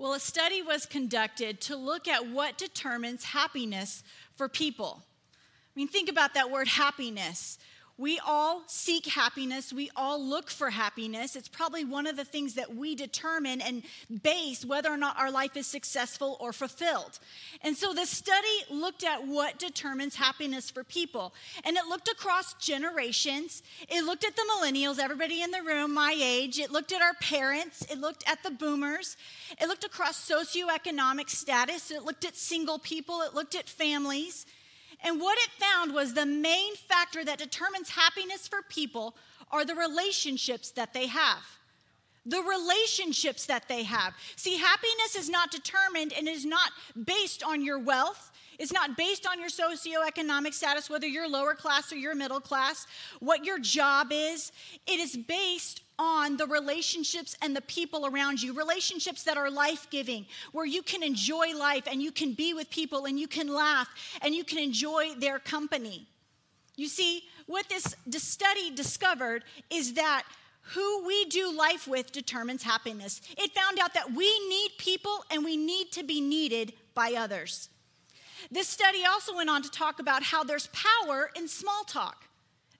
Well, a study was conducted to look at what determines happiness for people. I mean, think about that word happiness. We all seek happiness. We all look for happiness. It's probably one of the things that we determine and base whether or not our life is successful or fulfilled. And so the study looked at what determines happiness for people. And it looked across generations. It looked at the millennials, everybody in the room, my age. It looked at our parents. It looked at the boomers. It looked across socioeconomic status. It looked at single people. It looked at families. And what it found was the main factor that determines happiness for people are the relationships that they have. The relationships that they have. See, happiness is not determined and is not based on your wealth. It's not based on your socioeconomic status, whether you're lower class or you're middle class, what your job is. It is based on the relationships and the people around you, relationships that are life giving, where you can enjoy life and you can be with people and you can laugh and you can enjoy their company. You see, what this study discovered is that who we do life with determines happiness. It found out that we need people and we need to be needed by others. This study also went on to talk about how there's power in small talk.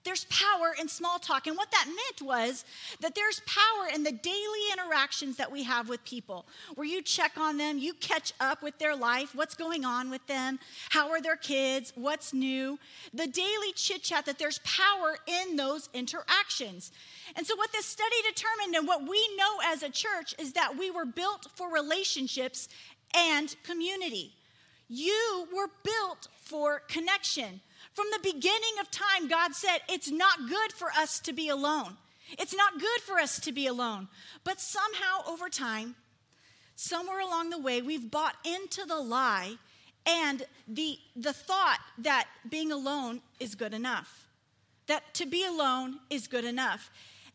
There's power in small talk. And what that meant was that there's power in the daily interactions that we have with people, where you check on them, you catch up with their life, what's going on with them, how are their kids, what's new. The daily chit chat, that there's power in those interactions. And so, what this study determined and what we know as a church is that we were built for relationships and community. You were built for connection. From the beginning of time, God said, It's not good for us to be alone. It's not good for us to be alone. But somehow, over time, somewhere along the way, we've bought into the lie and the, the thought that being alone is good enough, that to be alone is good enough.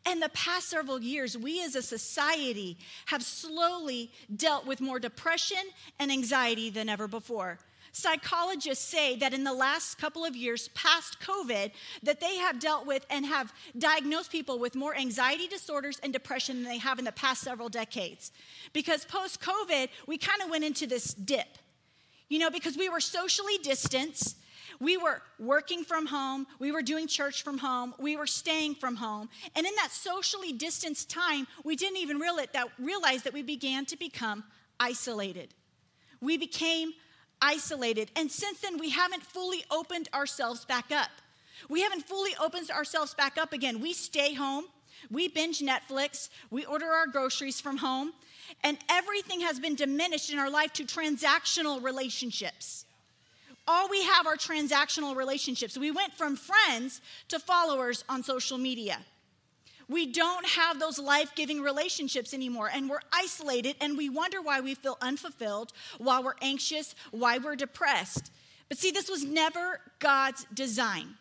And the past several years, we as a society have slowly dealt with more depression and anxiety than ever before. Psychologists say that in the last couple of years past COVID that they have dealt with and have diagnosed people with more anxiety disorders and depression than they have in the past several decades. Because post COVID, we kind of went into this dip. You know, because we were socially distanced, we were working from home, we were doing church from home, we were staying from home. And in that socially distanced time, we didn't even realize that, realize that we began to become isolated. We became isolated. And since then, we haven't fully opened ourselves back up. We haven't fully opened ourselves back up again. We stay home, we binge Netflix, we order our groceries from home, and everything has been diminished in our life to transactional relationships. All we have are transactional relationships. We went from friends to followers on social media. We don't have those life giving relationships anymore, and we're isolated, and we wonder why we feel unfulfilled, why we're anxious, why we're depressed. But see, this was never God's design.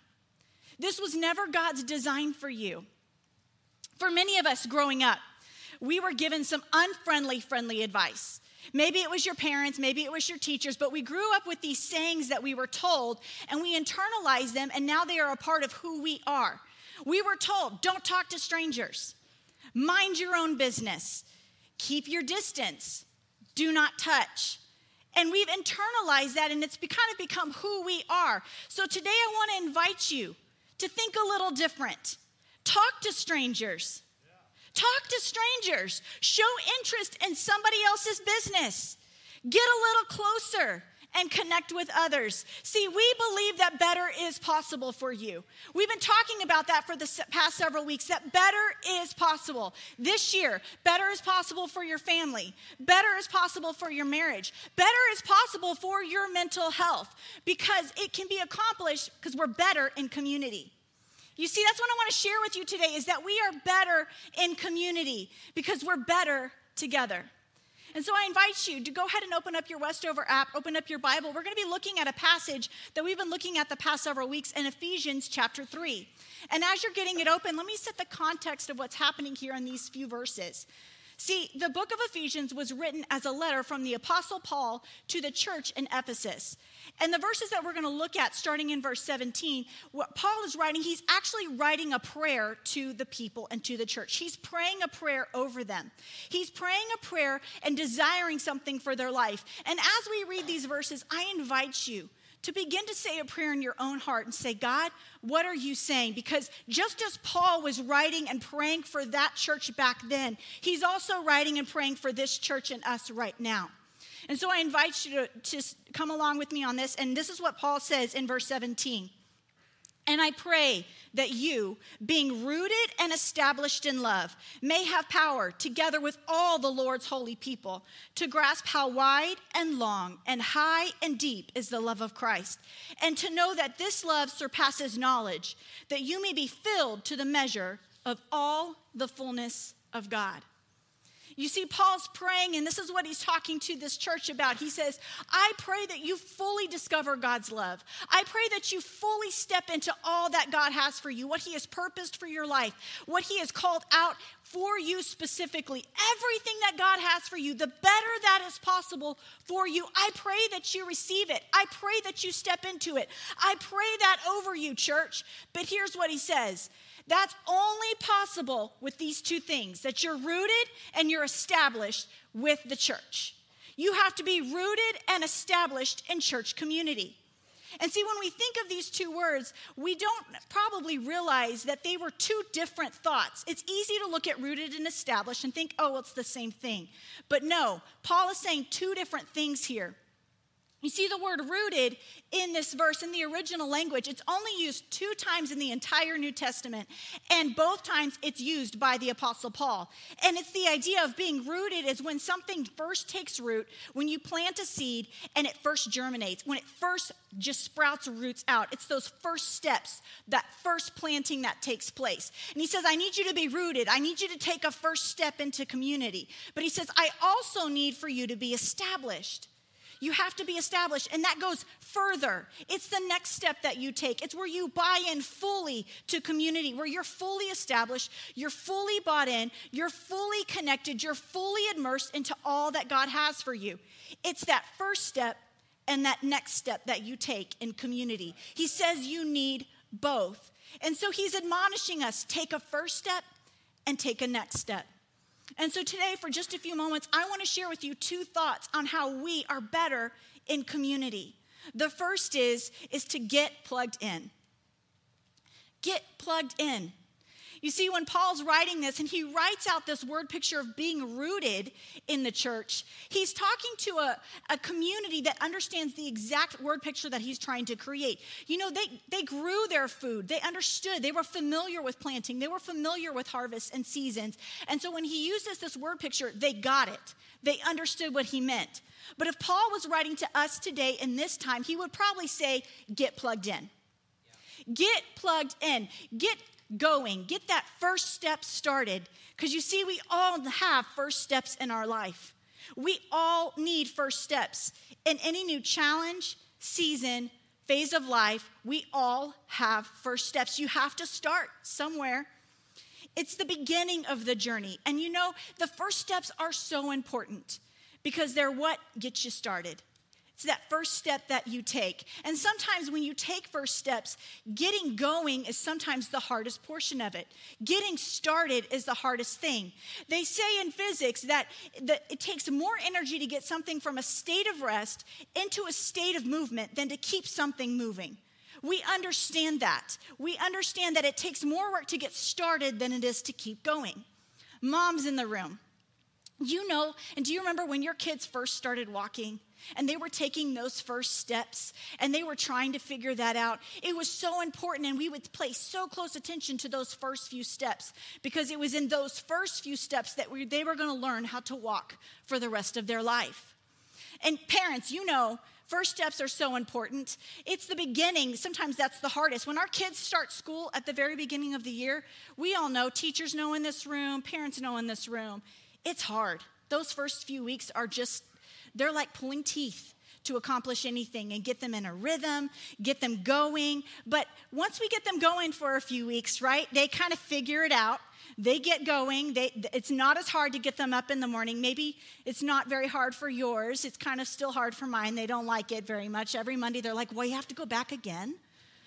This was never God's design for you. For many of us growing up, we were given some unfriendly, friendly advice. Maybe it was your parents, maybe it was your teachers, but we grew up with these sayings that we were told and we internalized them, and now they are a part of who we are. We were told don't talk to strangers, mind your own business, keep your distance, do not touch. And we've internalized that and it's kind of become who we are. So today I want to invite you to think a little different. Talk to strangers. Talk to strangers. Show interest in somebody else's business. Get a little closer and connect with others. See, we believe that better is possible for you. We've been talking about that for the past several weeks that better is possible. This year, better is possible for your family, better is possible for your marriage, better is possible for your mental health because it can be accomplished because we're better in community. You see, that's what I want to share with you today is that we are better in community because we're better together. And so I invite you to go ahead and open up your Westover app, open up your Bible. We're going to be looking at a passage that we've been looking at the past several weeks in Ephesians chapter 3. And as you're getting it open, let me set the context of what's happening here in these few verses. See, the book of Ephesians was written as a letter from the Apostle Paul to the church in Ephesus. And the verses that we're going to look at, starting in verse 17, what Paul is writing, he's actually writing a prayer to the people and to the church. He's praying a prayer over them. He's praying a prayer and desiring something for their life. And as we read these verses, I invite you to begin to say a prayer in your own heart and say, God, what are you saying? Because just as Paul was writing and praying for that church back then, he's also writing and praying for this church and us right now. And so I invite you to, to come along with me on this. And this is what Paul says in verse 17. And I pray that you, being rooted and established in love, may have power, together with all the Lord's holy people, to grasp how wide and long and high and deep is the love of Christ, and to know that this love surpasses knowledge, that you may be filled to the measure of all the fullness of God. You see, Paul's praying, and this is what he's talking to this church about. He says, I pray that you fully discover God's love. I pray that you fully step into all that God has for you, what he has purposed for your life, what he has called out for you specifically. Everything that God has for you, the better that is possible for you. I pray that you receive it. I pray that you step into it. I pray that over you, church. But here's what he says that's only possible with these two things that you're rooted and you're established with the church. You have to be rooted and established in church community. And see, when we think of these two words, we don't probably realize that they were two different thoughts. It's easy to look at rooted and established and think, oh, it's the same thing. But no, Paul is saying two different things here. You see the word rooted in this verse in the original language. It's only used two times in the entire New Testament, and both times it's used by the Apostle Paul. And it's the idea of being rooted is when something first takes root, when you plant a seed and it first germinates, when it first just sprouts roots out. It's those first steps, that first planting that takes place. And he says, I need you to be rooted. I need you to take a first step into community. But he says, I also need for you to be established. You have to be established, and that goes further. It's the next step that you take. It's where you buy in fully to community, where you're fully established, you're fully bought in, you're fully connected, you're fully immersed into all that God has for you. It's that first step and that next step that you take in community. He says you need both. And so he's admonishing us take a first step and take a next step. And so today, for just a few moments, I want to share with you two thoughts on how we are better in community. The first is, is to get plugged in. Get plugged in. You see, when Paul's writing this and he writes out this word picture of being rooted in the church, he's talking to a, a community that understands the exact word picture that he's trying to create. You know, they, they grew their food, they understood, they were familiar with planting, they were familiar with harvests and seasons. And so when he uses this word picture, they got it, they understood what he meant. But if Paul was writing to us today in this time, he would probably say, Get plugged in. Get plugged in. Get going. Get that first step started. Because you see, we all have first steps in our life. We all need first steps. In any new challenge, season, phase of life, we all have first steps. You have to start somewhere. It's the beginning of the journey. And you know, the first steps are so important because they're what gets you started. It's that first step that you take. And sometimes when you take first steps, getting going is sometimes the hardest portion of it. Getting started is the hardest thing. They say in physics that, that it takes more energy to get something from a state of rest into a state of movement than to keep something moving. We understand that. We understand that it takes more work to get started than it is to keep going. Moms in the room, you know, and do you remember when your kids first started walking? and they were taking those first steps and they were trying to figure that out. It was so important, and we would pay so close attention to those first few steps because it was in those first few steps that we, they were going to learn how to walk for the rest of their life. And parents, you know, First steps are so important. It's the beginning. Sometimes that's the hardest. When our kids start school at the very beginning of the year, we all know, teachers know in this room, parents know in this room, it's hard. Those first few weeks are just they're like pulling teeth to accomplish anything and get them in a rhythm, get them going. But once we get them going for a few weeks, right, they kind of figure it out. They get going. They, it's not as hard to get them up in the morning. Maybe it's not very hard for yours. It's kind of still hard for mine. They don't like it very much. Every Monday, they're like, Well, you have to go back again?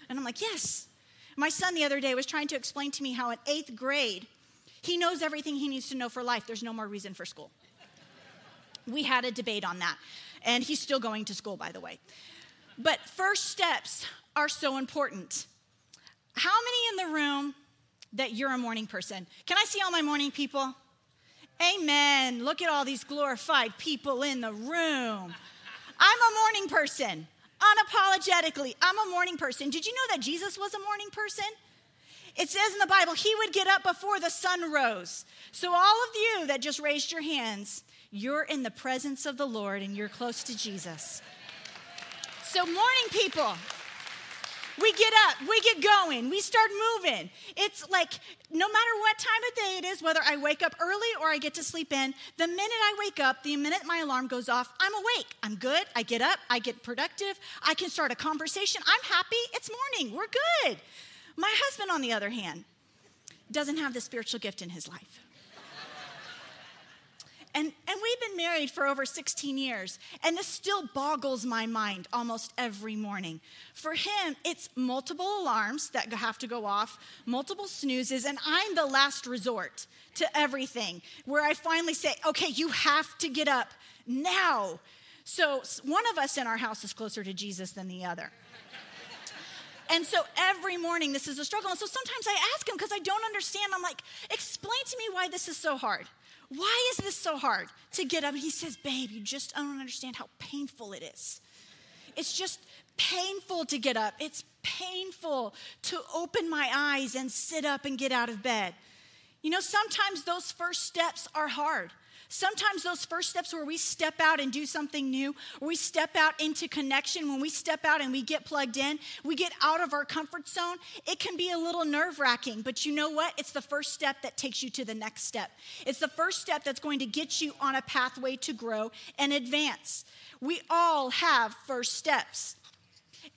And I'm like, Yes. My son the other day was trying to explain to me how in eighth grade, he knows everything he needs to know for life. There's no more reason for school. We had a debate on that. And he's still going to school, by the way. But first steps are so important. How many in the room that you're a morning person? Can I see all my morning people? Amen. Look at all these glorified people in the room. I'm a morning person. Unapologetically, I'm a morning person. Did you know that Jesus was a morning person? It says in the Bible, he would get up before the sun rose. So, all of you that just raised your hands, you're in the presence of the Lord and you're close to Jesus. So, morning people, we get up, we get going, we start moving. It's like no matter what time of day it is, whether I wake up early or I get to sleep in, the minute I wake up, the minute my alarm goes off, I'm awake. I'm good. I get up, I get productive, I can start a conversation. I'm happy. It's morning. We're good. My husband, on the other hand, doesn't have the spiritual gift in his life. And, and we've been married for over 16 years, and this still boggles my mind almost every morning. For him, it's multiple alarms that have to go off, multiple snoozes, and I'm the last resort to everything where I finally say, okay, you have to get up now. So one of us in our house is closer to Jesus than the other. And so every morning, this is a struggle. And so sometimes I ask him because I don't understand. I'm like, explain to me why this is so hard. Why is this so hard to get up? And he says, Babe, you just don't understand how painful it is. It's just painful to get up. It's painful to open my eyes and sit up and get out of bed. You know, sometimes those first steps are hard. Sometimes those first steps where we step out and do something new, we step out into connection, when we step out and we get plugged in, we get out of our comfort zone, it can be a little nerve wracking. But you know what? It's the first step that takes you to the next step. It's the first step that's going to get you on a pathway to grow and advance. We all have first steps.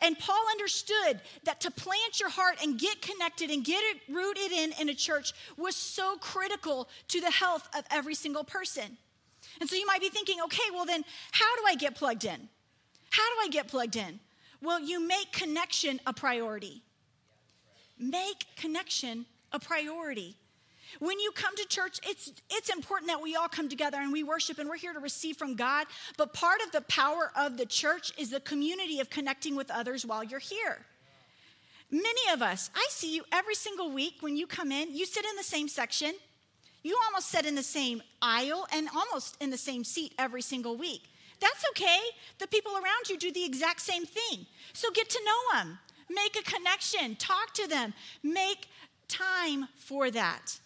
And Paul understood that to plant your heart and get connected and get it rooted in in a church was so critical to the health of every single person. And so you might be thinking, okay, well then, how do I get plugged in? How do I get plugged in? Well, you make connection a priority. Make connection a priority. When you come to church, it's, it's important that we all come together and we worship and we're here to receive from God. But part of the power of the church is the community of connecting with others while you're here. Many of us, I see you every single week when you come in, you sit in the same section. You almost sit in the same aisle and almost in the same seat every single week. That's okay. The people around you do the exact same thing. So get to know them, make a connection, talk to them, make time for that.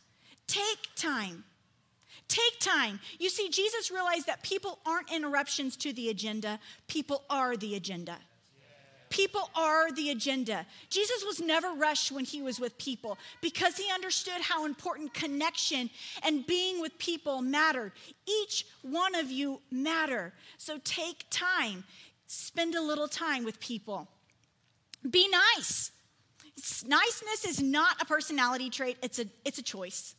Take time. Take time. You see, Jesus realized that people aren't interruptions to the agenda, people are the agenda. People are the agenda. Jesus was never rushed when he was with people because he understood how important connection and being with people mattered. Each one of you matter. So take time. Spend a little time with people. Be nice. Niceness is not a personality trait, it's a, it's a choice.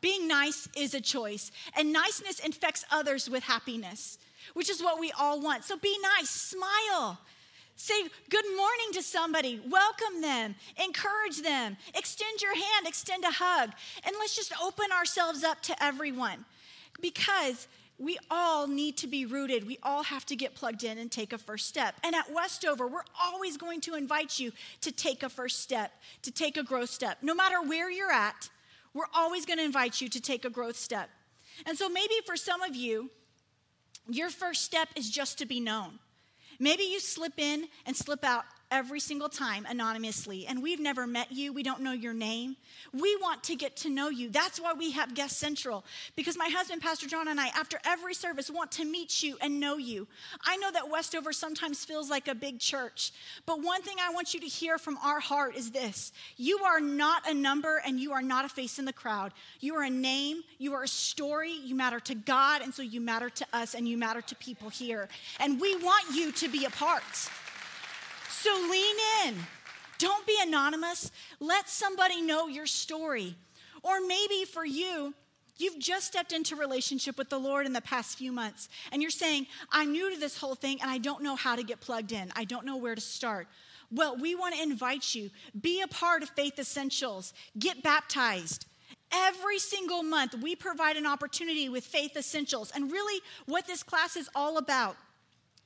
Being nice is a choice, and niceness infects others with happiness, which is what we all want. So be nice, smile. Say good morning to somebody, welcome them, encourage them, extend your hand, extend a hug, and let's just open ourselves up to everyone because we all need to be rooted. We all have to get plugged in and take a first step. And at Westover, we're always going to invite you to take a first step, to take a growth step. No matter where you're at, we're always going to invite you to take a growth step. And so maybe for some of you, your first step is just to be known. Maybe you slip in and slip out every single time anonymously, and we've never met you, we don't know your name. We want to get to know you. That's why we have Guest Central, because my husband, Pastor John, and I, after every service, want to meet you and know you. I know that Westover sometimes feels like a big church, but one thing I want you to hear from our heart is this you are not a number and you are not a face in the crowd. You are a name, you are a story, you matter to God, and so you matter to us and you matter to people here. And we want you to be a part. So lean in. Don't be anonymous. Let somebody know your story. Or maybe for you, You've just stepped into relationship with the Lord in the past few months, and you're saying, I'm new to this whole thing and I don't know how to get plugged in. I don't know where to start. Well, we want to invite you. Be a part of Faith Essentials. Get baptized. Every single month, we provide an opportunity with Faith Essentials. And really, what this class is all about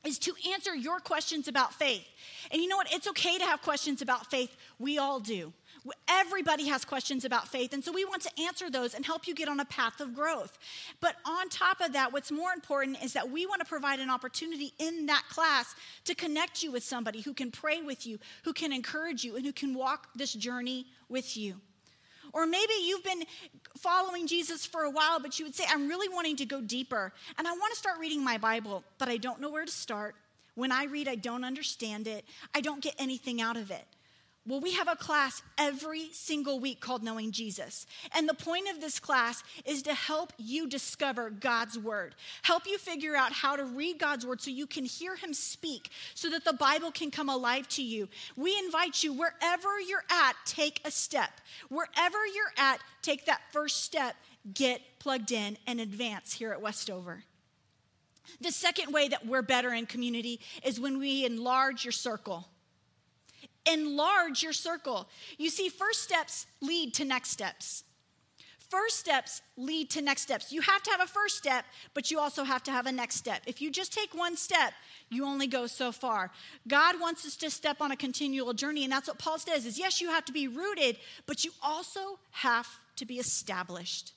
is to answer your questions about faith. And you know what? It's okay to have questions about faith. We all do. Everybody has questions about faith, and so we want to answer those and help you get on a path of growth. But on top of that, what's more important is that we want to provide an opportunity in that class to connect you with somebody who can pray with you, who can encourage you, and who can walk this journey with you. Or maybe you've been following Jesus for a while, but you would say, I'm really wanting to go deeper. And I want to start reading my Bible, but I don't know where to start. When I read, I don't understand it. I don't get anything out of it. Well, we have a class every single week called Knowing Jesus. And the point of this class is to help you discover God's word, help you figure out how to read God's word so you can hear him speak, so that the Bible can come alive to you. We invite you, wherever you're at, take a step. Wherever you're at, take that first step, get plugged in, and advance here at Westover. The second way that we're better in community is when we enlarge your circle enlarge your circle. You see, first steps lead to next steps. First steps lead to next steps. You have to have a first step, but you also have to have a next step. If you just take one step, you only go so far. God wants us to step on a continual journey, and that's what Paul says is yes, you have to be rooted, but you also have to be established.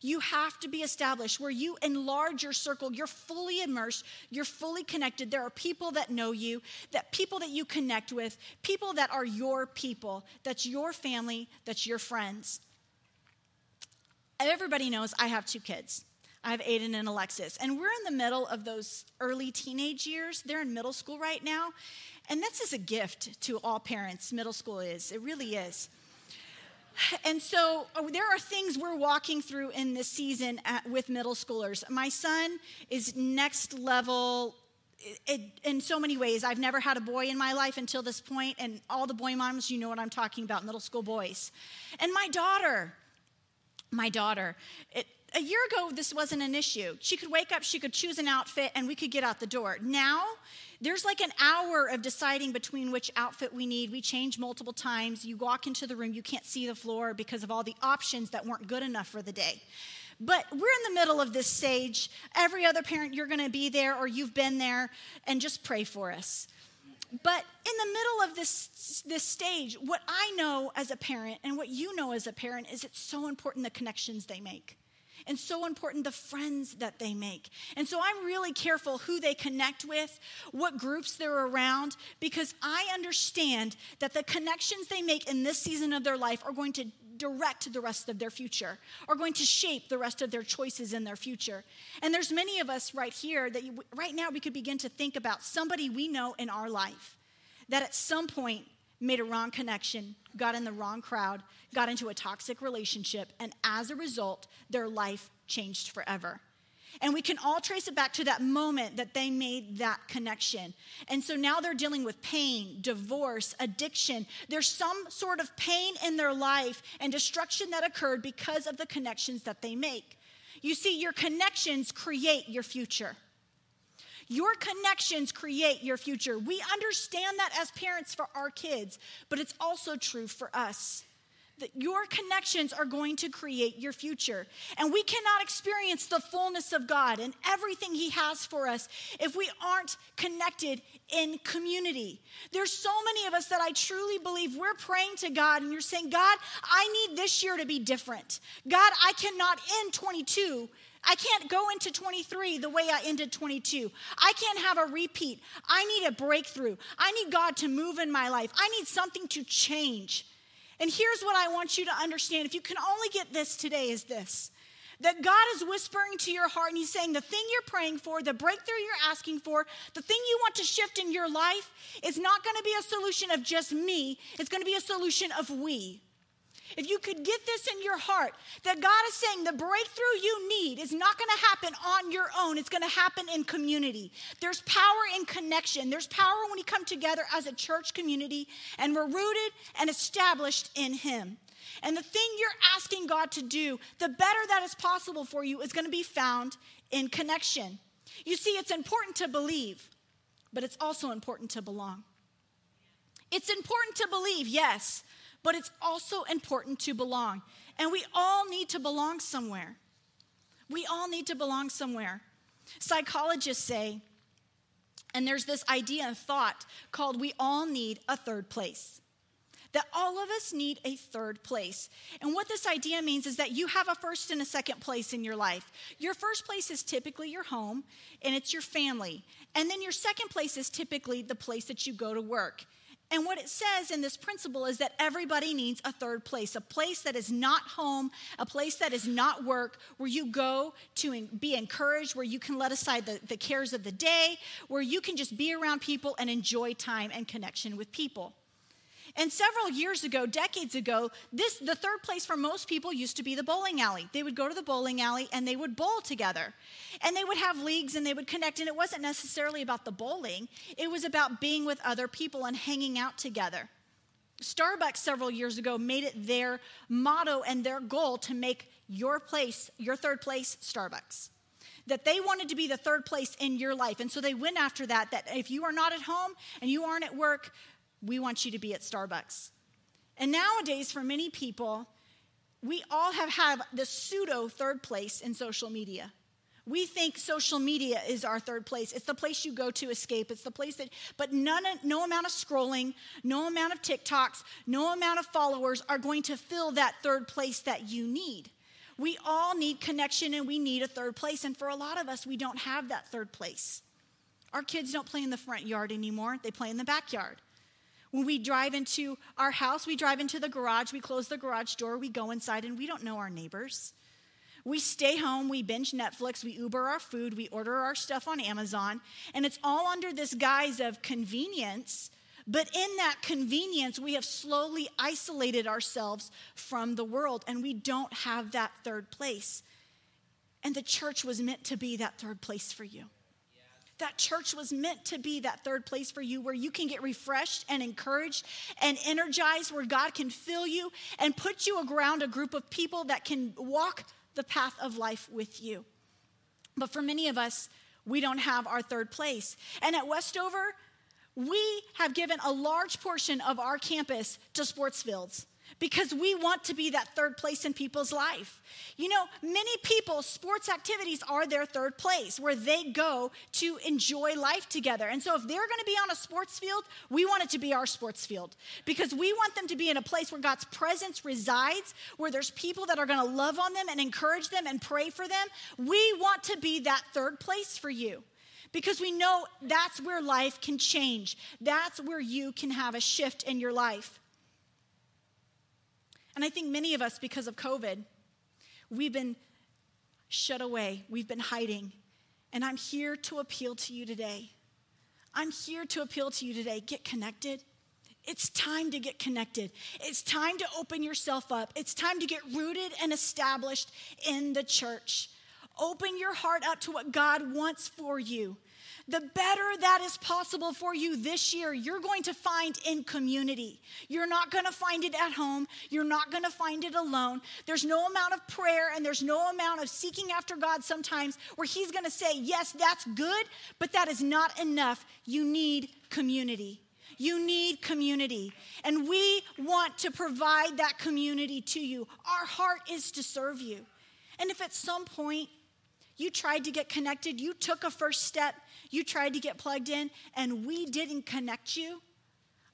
You have to be established where you enlarge your circle. You're fully immersed, you're fully connected. There are people that know you, that people that you connect with, people that are your people, that's your family, that's your friends. Everybody knows I have two kids. I have Aiden and Alexis, and we're in the middle of those early teenage years. They're in middle school right now, and this is a gift to all parents. Middle school is, it really is. And so oh, there are things we're walking through in this season at, with middle schoolers. My son is next level it, in so many ways. I've never had a boy in my life until this point, and all the boy moms, you know what I'm talking about middle school boys. And my daughter, my daughter, it, a year ago, this wasn't an issue. She could wake up, she could choose an outfit, and we could get out the door. Now, there's like an hour of deciding between which outfit we need. We change multiple times. You walk into the room, you can't see the floor because of all the options that weren't good enough for the day. But we're in the middle of this stage. Every other parent, you're going to be there or you've been there, and just pray for us. But in the middle of this, this stage, what I know as a parent and what you know as a parent is it's so important the connections they make and so important the friends that they make. And so I'm really careful who they connect with, what groups they're around, because I understand that the connections they make in this season of their life are going to direct the rest of their future are going to shape the rest of their choices in their future and there's many of us right here that you, right now we could begin to think about somebody we know in our life that at some point made a wrong connection, got in the wrong crowd, got into a toxic relationship, and as a result, their life changed forever. And we can all trace it back to that moment that they made that connection. And so now they're dealing with pain, divorce, addiction. There's some sort of pain in their life and destruction that occurred because of the connections that they make. You see, your connections create your future. Your connections create your future. We understand that as parents for our kids, but it's also true for us. that your connections are going to create your future. And we cannot experience the fullness of God and everything He has for us if we aren't connected in community. There's so many of us that I truly believe we're praying to God and you're saying, God, I need this year to be different. God, I cannot end 22 I can't go into 23 the way I ended 22. I can't have a repeat. I need a breakthrough. I need God to move in my life. I need something to change. And here's what I want you to understand. If you can only get this today, is this that God is whispering to your heart and He's saying the thing you're praying for, the breakthrough you're asking for, the thing you want to shift in your life is not going to be a solution of just me, it's going to be a solution of we. If you could get this in your heart, that God is saying the breakthrough you need is not going to happen on your own, it's going to happen in community. There's power in connection, there's power when we come together as a church community and we're rooted and established in Him. And the thing you're asking God to do, the better that is possible for you, is going to be found in connection. You see, it's important to believe, but it's also important to belong. It's important to believe, yes, but it's also important to belong. And we all need to belong somewhere. We all need to belong somewhere. Psychologists say, and there's this idea and thought called we all need a third place. That all of us need a third place. And what this idea means is that you have a first and a second place in your life. Your first place is typically your home and it's your family. And then your second place is typically the place that you go to work. And what it says in this principle is that everybody needs a third place, a place that is not home, a place that is not work, where you go to be encouraged, where you can let aside the, the cares of the day, where you can just be around people and enjoy time and connection with people. And several years ago, decades ago, this the third place for most people used to be the bowling alley. They would go to the bowling alley and they would bowl together. And they would have leagues and they would connect and it wasn't necessarily about the bowling. It was about being with other people and hanging out together. Starbucks several years ago made it their motto and their goal to make your place, your third place, Starbucks that they wanted to be the third place in your life. And so they went after that, that if you are not at home and you aren't at work, we want you to be at Starbucks. And nowadays, for many people, we all have had the pseudo third place in social media. We think social media is our third place. It's the place you go to escape. It's the place that, but none, no amount of scrolling, no amount of TikToks, no amount of followers are going to fill that third place that you need. We all need connection and we need a third place. And for a lot of us, we don't have that third place. Our kids don't play in the front yard anymore, they play in the backyard. When we drive into our house, we drive into the garage, we close the garage door, we go inside, and we don't know our neighbors. We stay home, we binge Netflix, we Uber our food, we order our stuff on Amazon, and it's all under this guise of convenience. But in that convenience, we have slowly isolated ourselves from the world, and we don't have that third place. And the church was meant to be that third place for you. That church was meant to be that third place for you where you can get refreshed and encouraged and energized, where God can fill you and put you around a group of people that can walk the path of life with you. But for many of us, we don't have our third place. And at Westover, we have given a large portion of our campus to sports fields because we want to be that third place in people's life. You know, many people, sports activities are their third place where they go to enjoy life together. And so if they're going to be on a sports field, we want it to be our sports field because we want them to be in a place where God's presence resides, where there's people that are going to love on them and encourage them and pray for them. We want to be that third place for you because we know that's where life can change. That's where you can have a shift in your life. And I think many of us, because of COVID, we've been shut away, we've been hiding. And I'm here to appeal to you today. I'm here to appeal to you today. Get connected. It's time to get connected. It's time to open yourself up. It's time to get rooted and established in the church. Open your heart up to what God wants for you the better that is possible for you this year, you're going to find in community. You're not going to find it at home. You're not going to find it alone. There's no amount of prayer and there's no amount of seeking after God sometimes where He's going to say, Yes, that's good, but that is not enough. You need community. You need community. And we want to provide that community to you. Our heart is to serve you. And if at some point you tried to get connected, you took a first step, you tried to get plugged in, and we didn't connect you,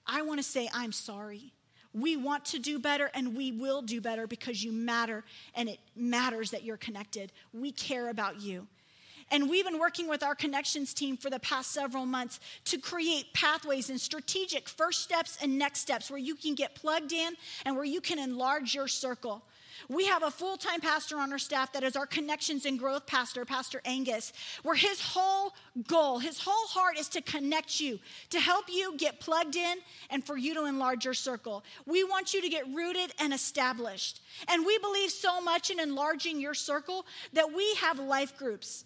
I want to say, I'm sorry. We want to do better and we will do better because you matter and it matters that you're connected. We care about you. And we've been working with our connections team for the past several months to create pathways and strategic first steps and next steps where you can get plugged in and where you can enlarge your circle. We have a full time pastor on our staff that is our connections and growth pastor, Pastor Angus, where his whole goal, his whole heart is to connect you, to help you get plugged in, and for you to enlarge your circle. We want you to get rooted and established. And we believe so much in enlarging your circle that we have life groups.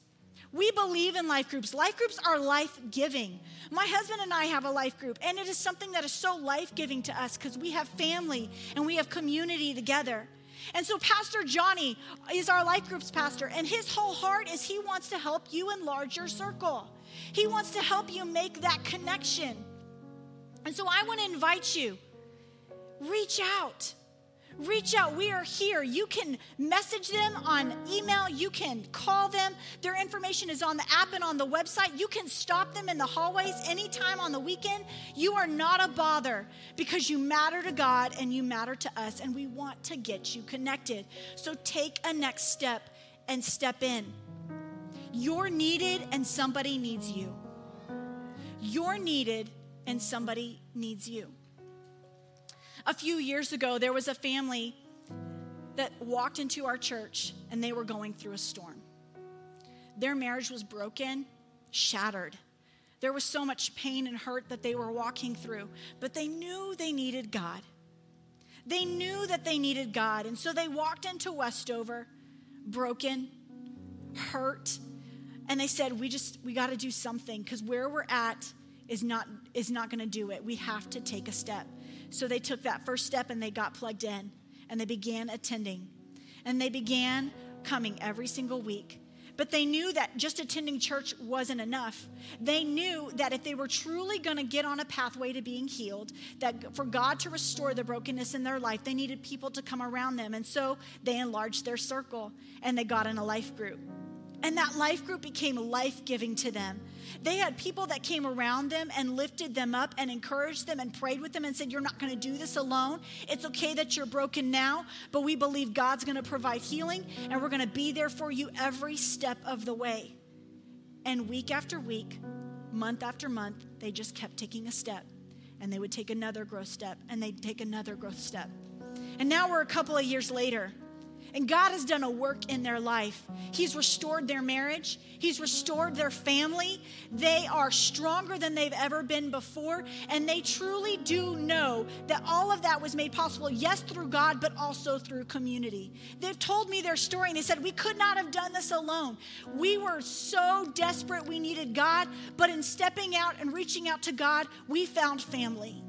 We believe in life groups. Life groups are life giving. My husband and I have a life group, and it is something that is so life giving to us because we have family and we have community together. And so, Pastor Johnny is our life groups pastor, and his whole heart is he wants to help you enlarge your circle. He wants to help you make that connection. And so, I want to invite you reach out reach out. We are here. You can message them on email, you can call them. Their information is on the app and on the website. You can stop them in the hallways anytime on the weekend. You are not a bother because you matter to God and you matter to us, and we want to get you connected. So take a next step and step in. You're needed and somebody needs you. You're needed and somebody needs you. A few years ago, there was a family that walked into our church and they were going through a storm. Their marriage was broken, shattered. There was so much pain and hurt that they were walking through, but they knew they needed God. They knew that they needed God, and so they walked into Westover broken, hurt, and they said, "We just we got to do something because where we're at is not is not going to do it. We have to take a step." So they took that first step and they got plugged in and they began attending. And they began coming every single week. But they knew that just attending church wasn't enough. They knew that if they were truly going to get on a pathway to being healed, that for God to restore the brokenness in their life, they needed people to come around them. And so they enlarged their circle and they got in a life group. And that life group became life giving to them. They had people that came around them and lifted them up and encouraged them and prayed with them and said, You're not going to do this alone. It's okay that you're broken now, but we believe God's going to provide healing and we're going to be there for you every step of the way. And week after week, month after month, they just kept taking a step and they would take another growth step and they'd take another growth step. And now we're a couple of years later and God has done a work in their life. He's restored their marriage, He's restored their family. They are stronger than they've ever been before. And they truly do know that all of that was made possible, yes, through God, but also through community. They've told me their story and they said, We could not have done this alone. We were so desperate, we needed God, but in stepping out and reaching out to God, we found family.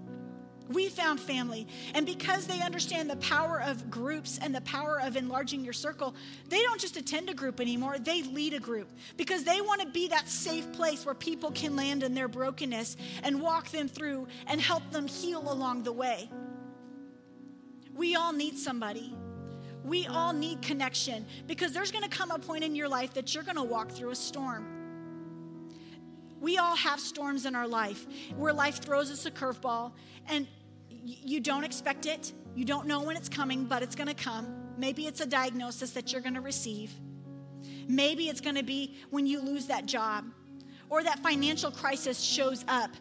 We found family. And because they understand the power of groups and the power of enlarging your circle, they don't just attend a group anymore, they lead a group because they want to be that safe place where people can land in their brokenness and walk them through and help them heal along the way. We all need somebody. We all need connection because there's going to come a point in your life that you're going to walk through a storm. We all have storms in our life where life throws us a curveball and you don't expect it. You don't know when it's coming, but it's going to come. Maybe it's a diagnosis that you're going to receive. Maybe it's going to be when you lose that job or that financial crisis shows up.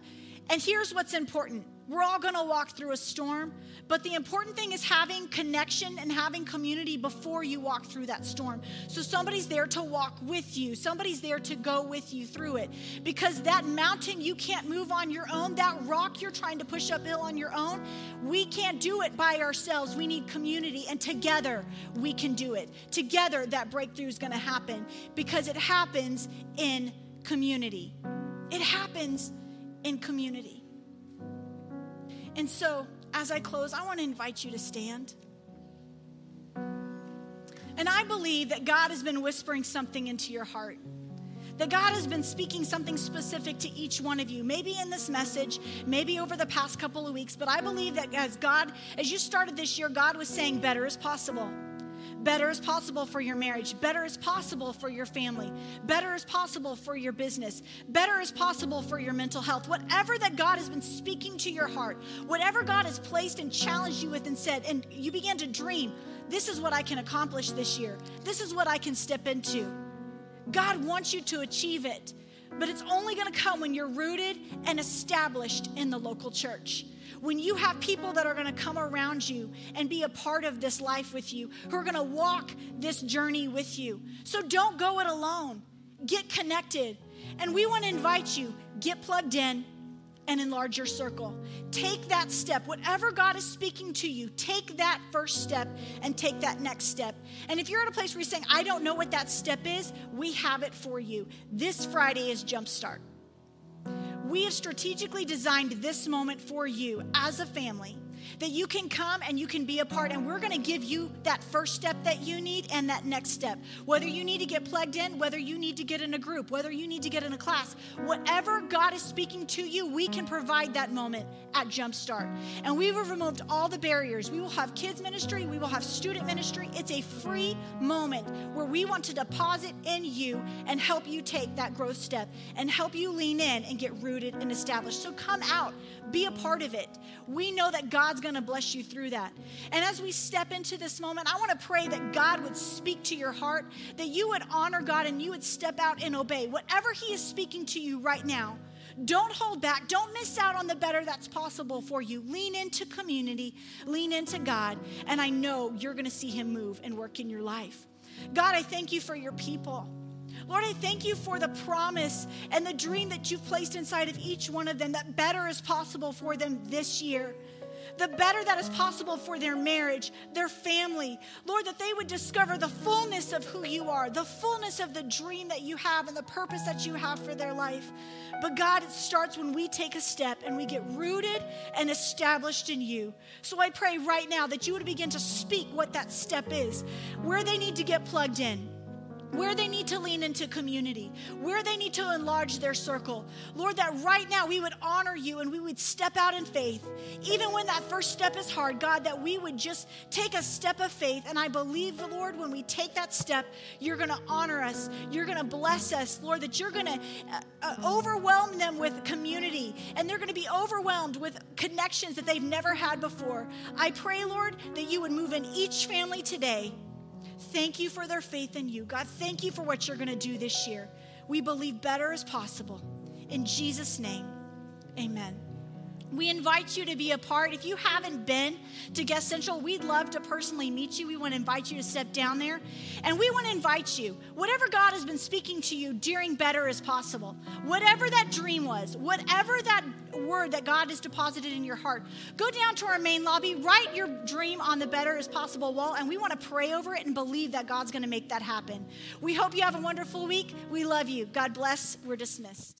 And here's what's important we're all going to walk through a storm, but the important thing is having connection and having community before you walk through that storm. So somebody's there to walk with you, somebody's there to go with you through it. Because that mountain you can't move on your own, that rock you're trying to push uphill on your own, we can't do it by ourselves. We need community, and together we can do it. Together, that breakthrough is going to happen because it happens in community. It happens in community. And so, as I close, I want to invite you to stand. And I believe that God has been whispering something into your heart. that God has been speaking something specific to each one of you, maybe in this message, maybe over the past couple of weeks, but I believe that as God, as you started this year, God was saying, better is possible. Better is possible for your marriage. Better is possible for your family. Better is possible for your business. Better is possible for your mental health. Whatever that God has been speaking to your heart, whatever God has placed and challenged you with and said, and you began to dream, this is what I can accomplish this year. This is what I can step into. God wants you to achieve it, but it's only going to come when you're rooted and established in the local church when you have people that are going to come around you and be a part of this life with you, who are going to walk this journey with you. So don't go it alone. Get connected. And we want to invite you, get plugged in and enlarge your circle. Take that step. Whatever God is speaking to you, take that first step and take that next step. And if you're at a place where you're saying, I don't know what that step is, we have it for you. This Friday is Jumpstart. We have strategically designed this moment for you as a family that you can come and you can be a part, and we're going to give you that first step that you need and that next step. Whether you need to get plugged in, whether you need to get in a group, whether you need to get in a class, whatever God is speaking to you, we can provide that moment at Jumpstart. And we have removed all the barriers. We will have kids ministry, we will have student ministry. It's a free moment where we want to deposit in you and help you take that growth step and help you lean in and get rooted and established. So come out, be a part of it. We know that God's going to bless you through that. And as we step into this moment, I want to pray that God would speak to your heart, that you would honor God and you would step out and obey. Whatever He is speaking to you right now, don't hold back. Don't miss out on the better that's possible for you. Lean into community, lean into God, and I know you're going to see Him move and work in your life. God, I thank you for your people. Lord, I thank you for the promise and the dream that you've placed inside of each one of them that better is possible for them this year the better that is possible for their marriage, their family. Lord, that they would discover the fullness of who you are, the fullness of the dream that you have and the purpose that you have for their life. But God, it starts when we take a step and we get rooted and established in you. So I pray right now that you would begin to speak what that step is, where they need to get plugged in where they need to lean into community, where they need to enlarge their circle. Lord, that right now we would honor you and we would step out in faith, even when that first step is hard, God, that we would just take a step of faith. And I believe, Lord, when we take that step, you're going to honor us, you're going to bless us, Lord, that you're going to uh, uh, overwhelm them with community and they're going to be overwhelmed with connections that they've never had before. I pray, Lord, that you would move in each family today Thank you for their faith in you. God, thank you for what you're going to do this year. We believe better is possible. In Jesus' name, amen. We invite you to be a part. If you haven't been to Guest Central, we'd love to personally meet you. We want to invite you to step down there. And we want to invite you, whatever God has been speaking to you during Better is Possible, whatever that dream was, whatever that word that God has deposited in your heart, go down to our main lobby, write your dream on the Better is Possible wall, and we want to pray over it and believe that God's going to make that happen. We hope you have a wonderful week. We love you. God bless. We're dismissed.